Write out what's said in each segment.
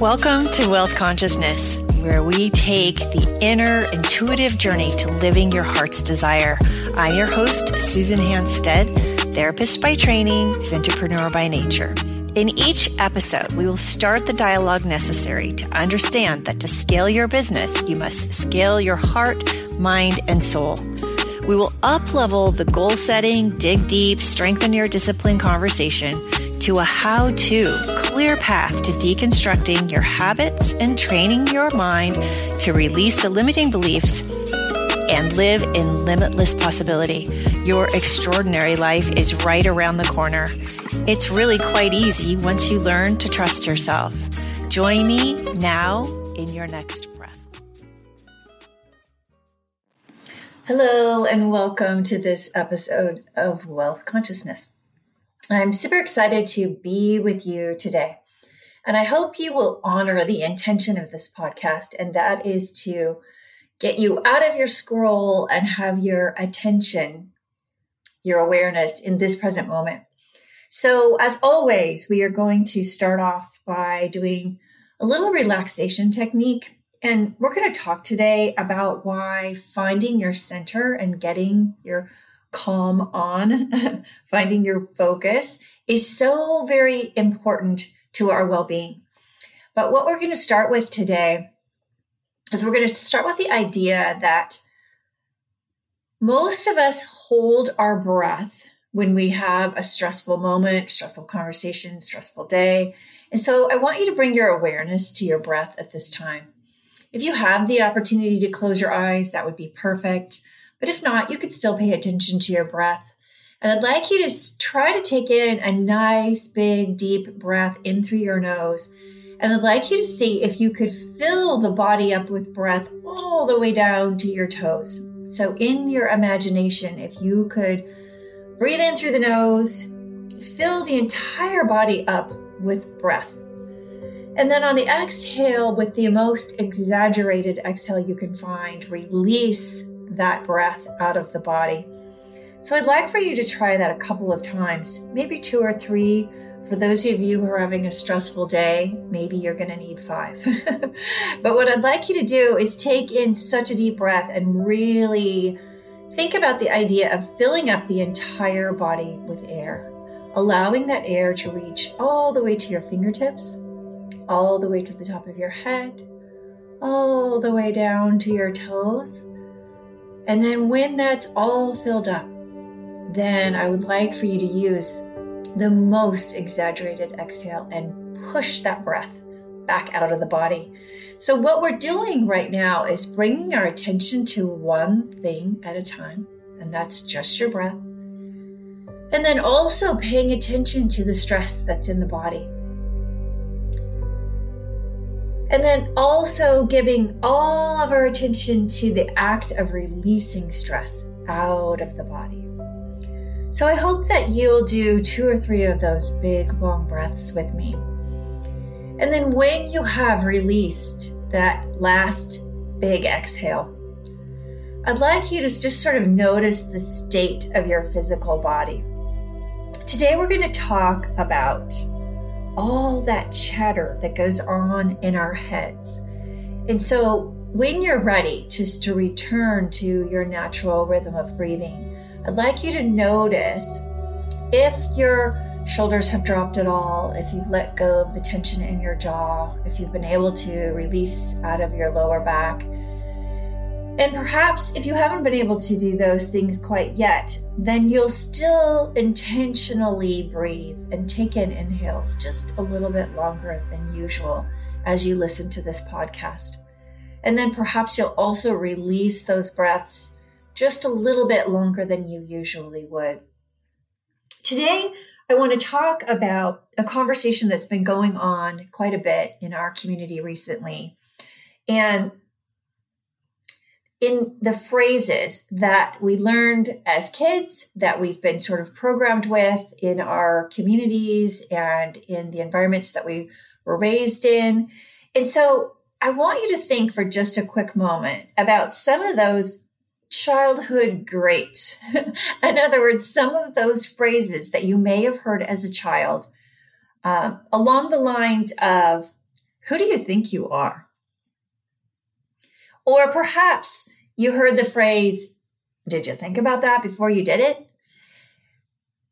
Welcome to Wealth Consciousness, where we take the inner intuitive journey to living your heart's desire. I'm your host, Susan Hanstead, therapist by training, entrepreneur by nature. In each episode, we will start the dialogue necessary to understand that to scale your business, you must scale your heart, mind, and soul. We will up level the goal setting, dig deep, strengthen your discipline conversation to a how to clear path to deconstructing your habits and training your mind to release the limiting beliefs and live in limitless possibility. Your extraordinary life is right around the corner. It's really quite easy once you learn to trust yourself. Join me now in your next breath. Hello, and welcome to this episode of Wealth Consciousness. I'm super excited to be with you today. And I hope you will honor the intention of this podcast, and that is to get you out of your scroll and have your attention, your awareness in this present moment. So, as always, we are going to start off by doing a little relaxation technique. And we're going to talk today about why finding your center and getting your calm on, finding your focus is so very important to our well being. But what we're going to start with today is we're going to start with the idea that most of us hold our breath when we have a stressful moment, stressful conversation, stressful day. And so I want you to bring your awareness to your breath at this time. If you have the opportunity to close your eyes, that would be perfect. But if not, you could still pay attention to your breath. And I'd like you to try to take in a nice, big, deep breath in through your nose. And I'd like you to see if you could fill the body up with breath all the way down to your toes. So, in your imagination, if you could Breathe in through the nose, fill the entire body up with breath. And then on the exhale, with the most exaggerated exhale you can find, release that breath out of the body. So I'd like for you to try that a couple of times, maybe two or three. For those of you who are having a stressful day, maybe you're going to need five. but what I'd like you to do is take in such a deep breath and really Think about the idea of filling up the entire body with air, allowing that air to reach all the way to your fingertips, all the way to the top of your head, all the way down to your toes. And then when that's all filled up, then I would like for you to use the most exaggerated exhale and push that breath back out of the body. So, what we're doing right now is bringing our attention to one thing at a time, and that's just your breath. And then also paying attention to the stress that's in the body. And then also giving all of our attention to the act of releasing stress out of the body. So I hope that you'll do two or three of those big long breaths with me. And then when you have released that last big exhale, I'd like you to just sort of notice the state of your physical body. Today, we're going to talk about all that chatter that goes on in our heads. And so, when you're ready just to return to your natural rhythm of breathing, I'd like you to notice if you're shoulders have dropped at all, if you've let go of the tension in your jaw, if you've been able to release out of your lower back. And perhaps if you haven't been able to do those things quite yet, then you'll still intentionally breathe and take in inhales just a little bit longer than usual as you listen to this podcast. And then perhaps you'll also release those breaths just a little bit longer than you usually would. Today, I want to talk about a conversation that's been going on quite a bit in our community recently. And in the phrases that we learned as kids, that we've been sort of programmed with in our communities and in the environments that we were raised in. And so I want you to think for just a quick moment about some of those childhood greats. In other words, some of those phrases that you may have heard as a child, um, along the lines of, Who do you think you are? Or perhaps you heard the phrase, Did you think about that before you did it?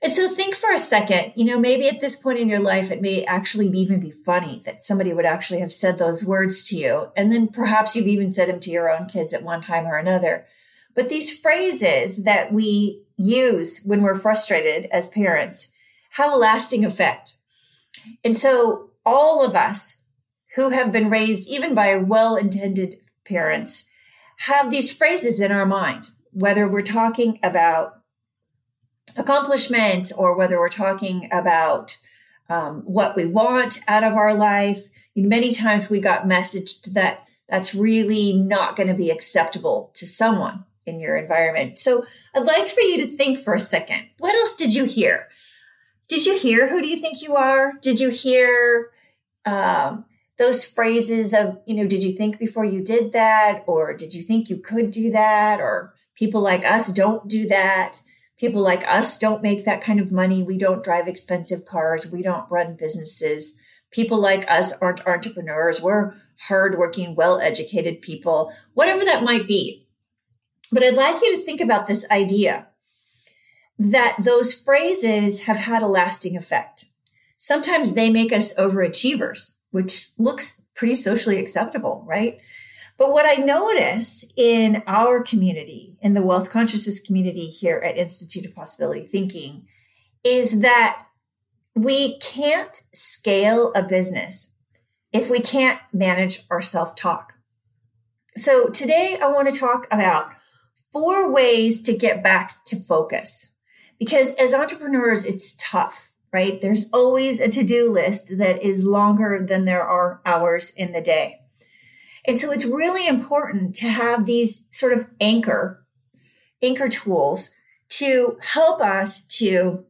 And so think for a second, you know, maybe at this point in your life, it may actually even be funny that somebody would actually have said those words to you. And then perhaps you've even said them to your own kids at one time or another. But these phrases that we use when we're frustrated as parents have a lasting effect. And so all of us who have been raised even by well intended parents have these phrases in our mind, whether we're talking about accomplishments or whether we're talking about um, what we want out of our life. You know, many times we got messaged that that's really not going to be acceptable to someone in your environment. So I'd like for you to think for a second. What else did you hear? Did you hear who do you think you are? Did you hear um, those phrases of, you know, did you think before you did that? Or did you think you could do that? Or people like us don't do that. People like us don't make that kind of money. We don't drive expensive cars. We don't run businesses. People like us aren't entrepreneurs. We're hardworking, well educated people, whatever that might be. But I'd like you to think about this idea that those phrases have had a lasting effect. Sometimes they make us overachievers, which looks pretty socially acceptable, right? But what I notice in our community, in the wealth consciousness community here at Institute of Possibility Thinking, is that we can't scale a business if we can't manage our self talk. So today I want to talk about four ways to get back to focus. Because as entrepreneurs, it's tough, right? There's always a to do list that is longer than there are hours in the day. And so it's really important to have these sort of anchor, anchor tools to help us to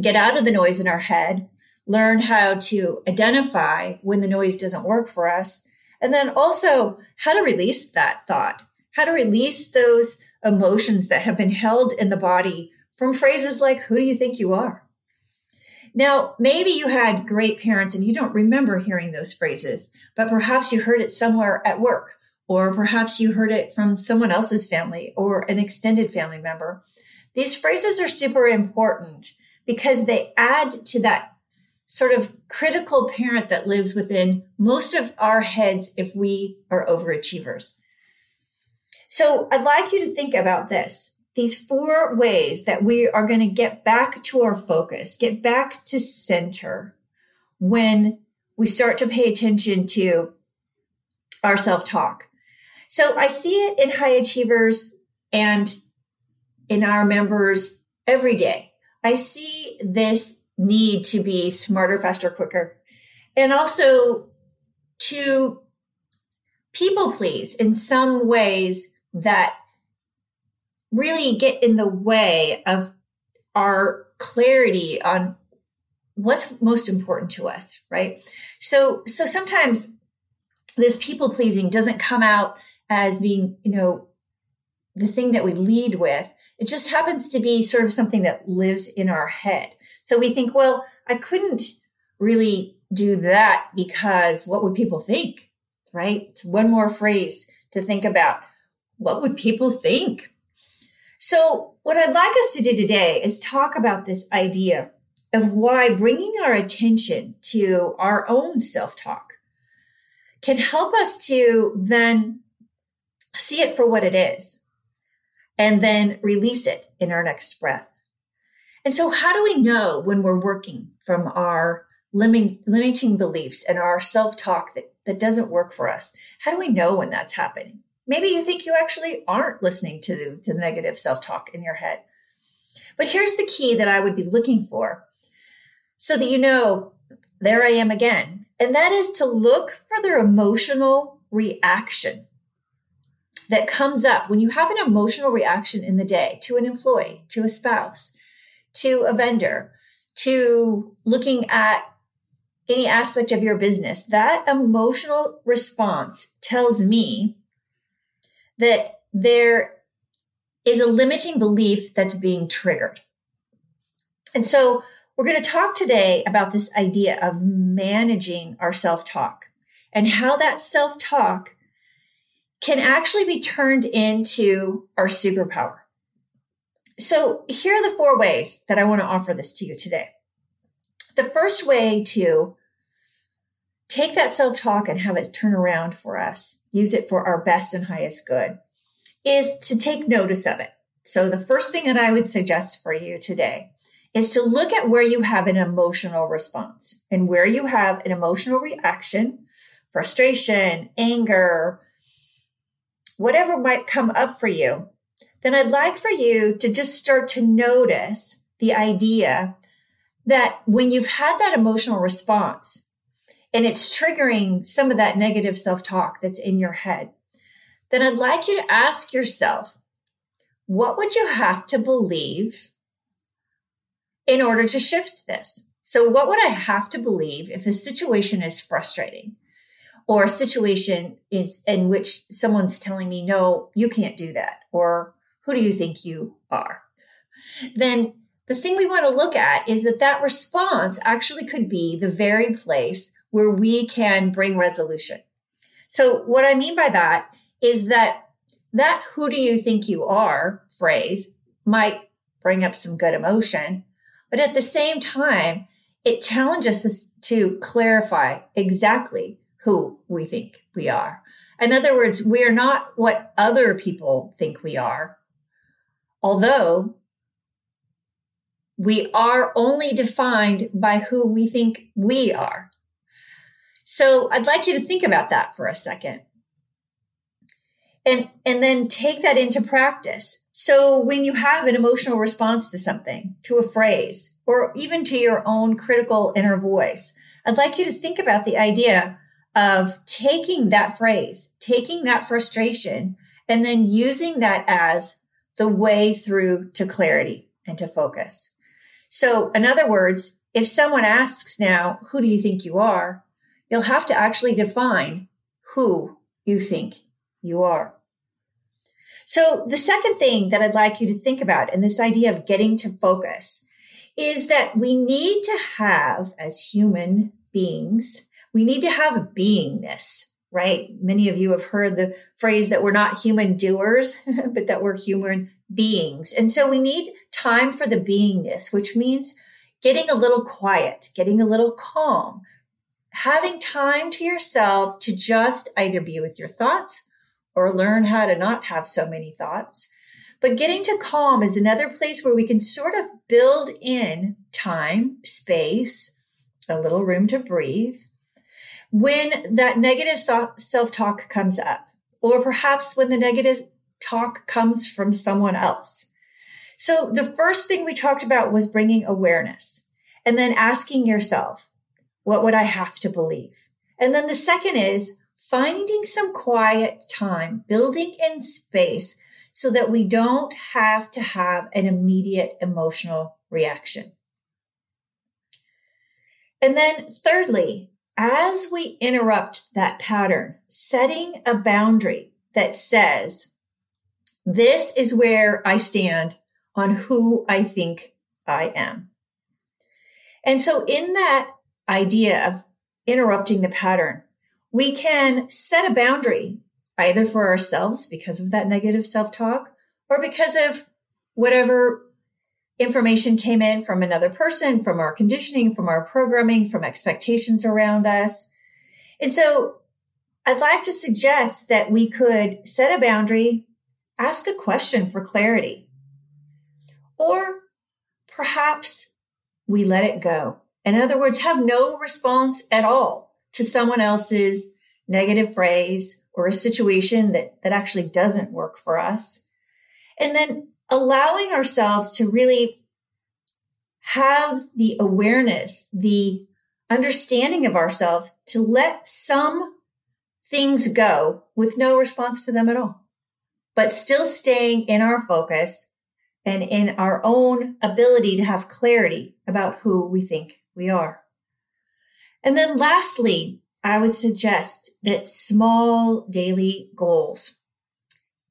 get out of the noise in our head, learn how to identify when the noise doesn't work for us, and then also how to release that thought, how to release those emotions that have been held in the body from phrases like, Who do you think you are? Now, maybe you had great parents and you don't remember hearing those phrases, but perhaps you heard it somewhere at work, or perhaps you heard it from someone else's family or an extended family member. These phrases are super important because they add to that sort of critical parent that lives within most of our heads if we are overachievers. So I'd like you to think about this these four ways that we are going to get back to our focus, get back to center when we start to pay attention to our self talk. So I see it in high achievers and in our members every day. I see this need to be smarter, faster, quicker, and also to people please in some ways that really get in the way of our clarity on what's most important to us, right? So, so sometimes this people pleasing doesn't come out as being, you know, the thing that we lead with. It just happens to be sort of something that lives in our head. So we think, well, I couldn't really do that because what would people think? Right? It's one more phrase to think about. What would people think? So, what I'd like us to do today is talk about this idea of why bringing our attention to our own self talk can help us to then see it for what it is and then release it in our next breath. And so, how do we know when we're working from our limiting, beliefs and our self talk that, that doesn't work for us? How do we know when that's happening? Maybe you think you actually aren't listening to the, the negative self talk in your head. But here's the key that I would be looking for so that you know, there I am again. And that is to look for the emotional reaction that comes up when you have an emotional reaction in the day to an employee, to a spouse, to a vendor, to looking at any aspect of your business. That emotional response tells me that there is a limiting belief that's being triggered. And so we're going to talk today about this idea of managing our self talk and how that self talk can actually be turned into our superpower. So here are the four ways that I want to offer this to you today. The first way to take that self talk and have it turn around for us, use it for our best and highest good, is to take notice of it. So the first thing that I would suggest for you today is to look at where you have an emotional response and where you have an emotional reaction, frustration, anger, whatever might come up for you. Then I'd like for you to just start to notice the idea that when you've had that emotional response and it's triggering some of that negative self talk that's in your head, then I'd like you to ask yourself, what would you have to believe in order to shift this? So, what would I have to believe if a situation is frustrating or a situation is in which someone's telling me, no, you can't do that, or who do you think you are? Then the thing we want to look at is that that response actually could be the very place where we can bring resolution. So, what I mean by that is that that who do you think you are phrase might bring up some good emotion, but at the same time, it challenges us to clarify exactly who we think we are. In other words, we are not what other people think we are, although we are only defined by who we think we are. So I'd like you to think about that for a second. And, and then take that into practice. So when you have an emotional response to something, to a phrase, or even to your own critical inner voice, I'd like you to think about the idea of taking that phrase, taking that frustration, and then using that as the way through to clarity and to focus. So in other words, if someone asks now, who do you think you are? You'll have to actually define who you think you are. So the second thing that I'd like you to think about in this idea of getting to focus is that we need to have as human beings, we need to have beingness, right? Many of you have heard the phrase that we're not human doers, but that we're human beings. And so we need time for the beingness, which means getting a little quiet, getting a little calm, having time to yourself to just either be with your thoughts or learn how to not have so many thoughts. But getting to calm is another place where we can sort of build in time, space, a little room to breathe when that negative self talk comes up, or perhaps when the negative talk comes from someone else. So the first thing we talked about was bringing awareness and then asking yourself, what would I have to believe? And then the second is finding some quiet time, building in space so that we don't have to have an immediate emotional reaction. And then thirdly, as we interrupt that pattern, setting a boundary that says, this is where I stand on who I think I am. And so in that idea of interrupting the pattern, we can set a boundary either for ourselves because of that negative self talk or because of whatever information came in from another person, from our conditioning, from our programming, from expectations around us. And so I'd like to suggest that we could set a boundary, ask a question for clarity, or perhaps we let it go. In other words, have no response at all to someone else's negative phrase or a situation that, that actually doesn't work for us. And then allowing ourselves to really have the awareness, the understanding of ourselves to let some things go with no response to them at all, but still staying in our focus and in our own ability to have clarity about who we think we are. And then lastly, I would suggest that small daily goals,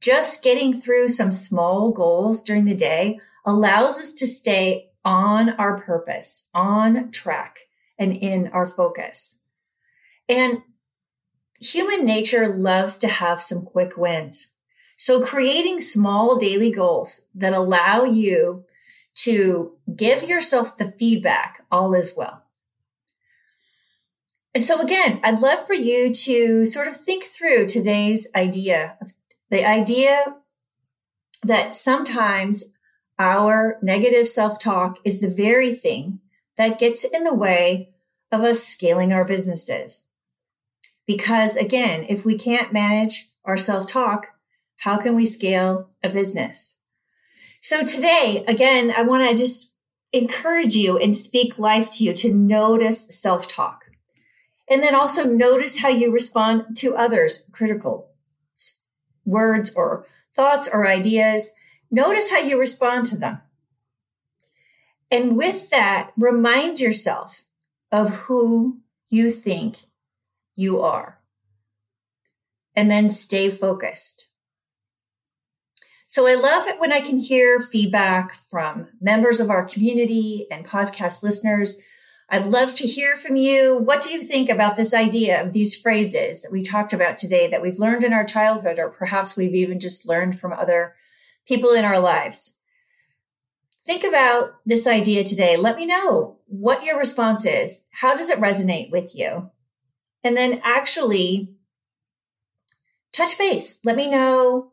just getting through some small goals during the day allows us to stay on our purpose, on track, and in our focus. And human nature loves to have some quick wins. So creating small daily goals that allow you to give yourself the feedback, all is well. And so again, I'd love for you to sort of think through today's idea, the idea that sometimes our negative self-talk is the very thing that gets in the way of us scaling our businesses. Because again, if we can't manage our self-talk, how can we scale a business? So today, again, I want to just encourage you and speak life to you to notice self-talk. And then also notice how you respond to others' critical words or thoughts or ideas. Notice how you respond to them. And with that, remind yourself of who you think you are. And then stay focused. So I love it when I can hear feedback from members of our community and podcast listeners. I'd love to hear from you. What do you think about this idea of these phrases that we talked about today that we've learned in our childhood, or perhaps we've even just learned from other people in our lives? Think about this idea today. Let me know what your response is. How does it resonate with you? And then actually touch base. Let me know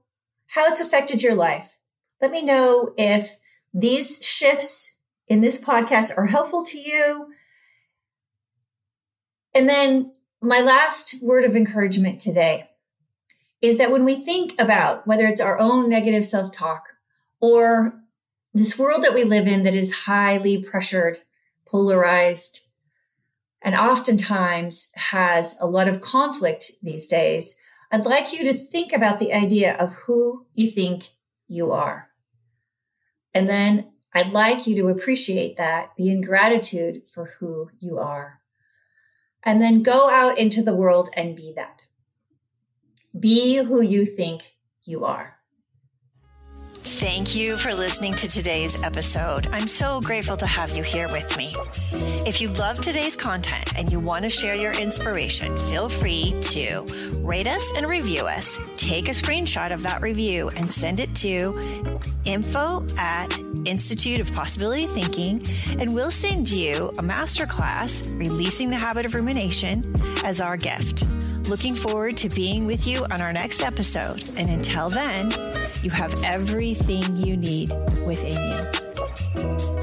how it's affected your life. Let me know if these shifts in this podcast are helpful to you. And then my last word of encouragement today is that when we think about whether it's our own negative self talk or this world that we live in that is highly pressured, polarized, and oftentimes has a lot of conflict these days, I'd like you to think about the idea of who you think you are. And then I'd like you to appreciate that, be in gratitude for who you are. And then go out into the world and be that. Be who you think you are. Thank you for listening to today's episode. I'm so grateful to have you here with me. If you love today's content and you want to share your inspiration, feel free to rate us and review us. Take a screenshot of that review and send it to info at Institute of Possibility Thinking, and we'll send you a masterclass, Releasing the Habit of Rumination, as our gift. Looking forward to being with you on our next episode. And until then, you have everything you need within you.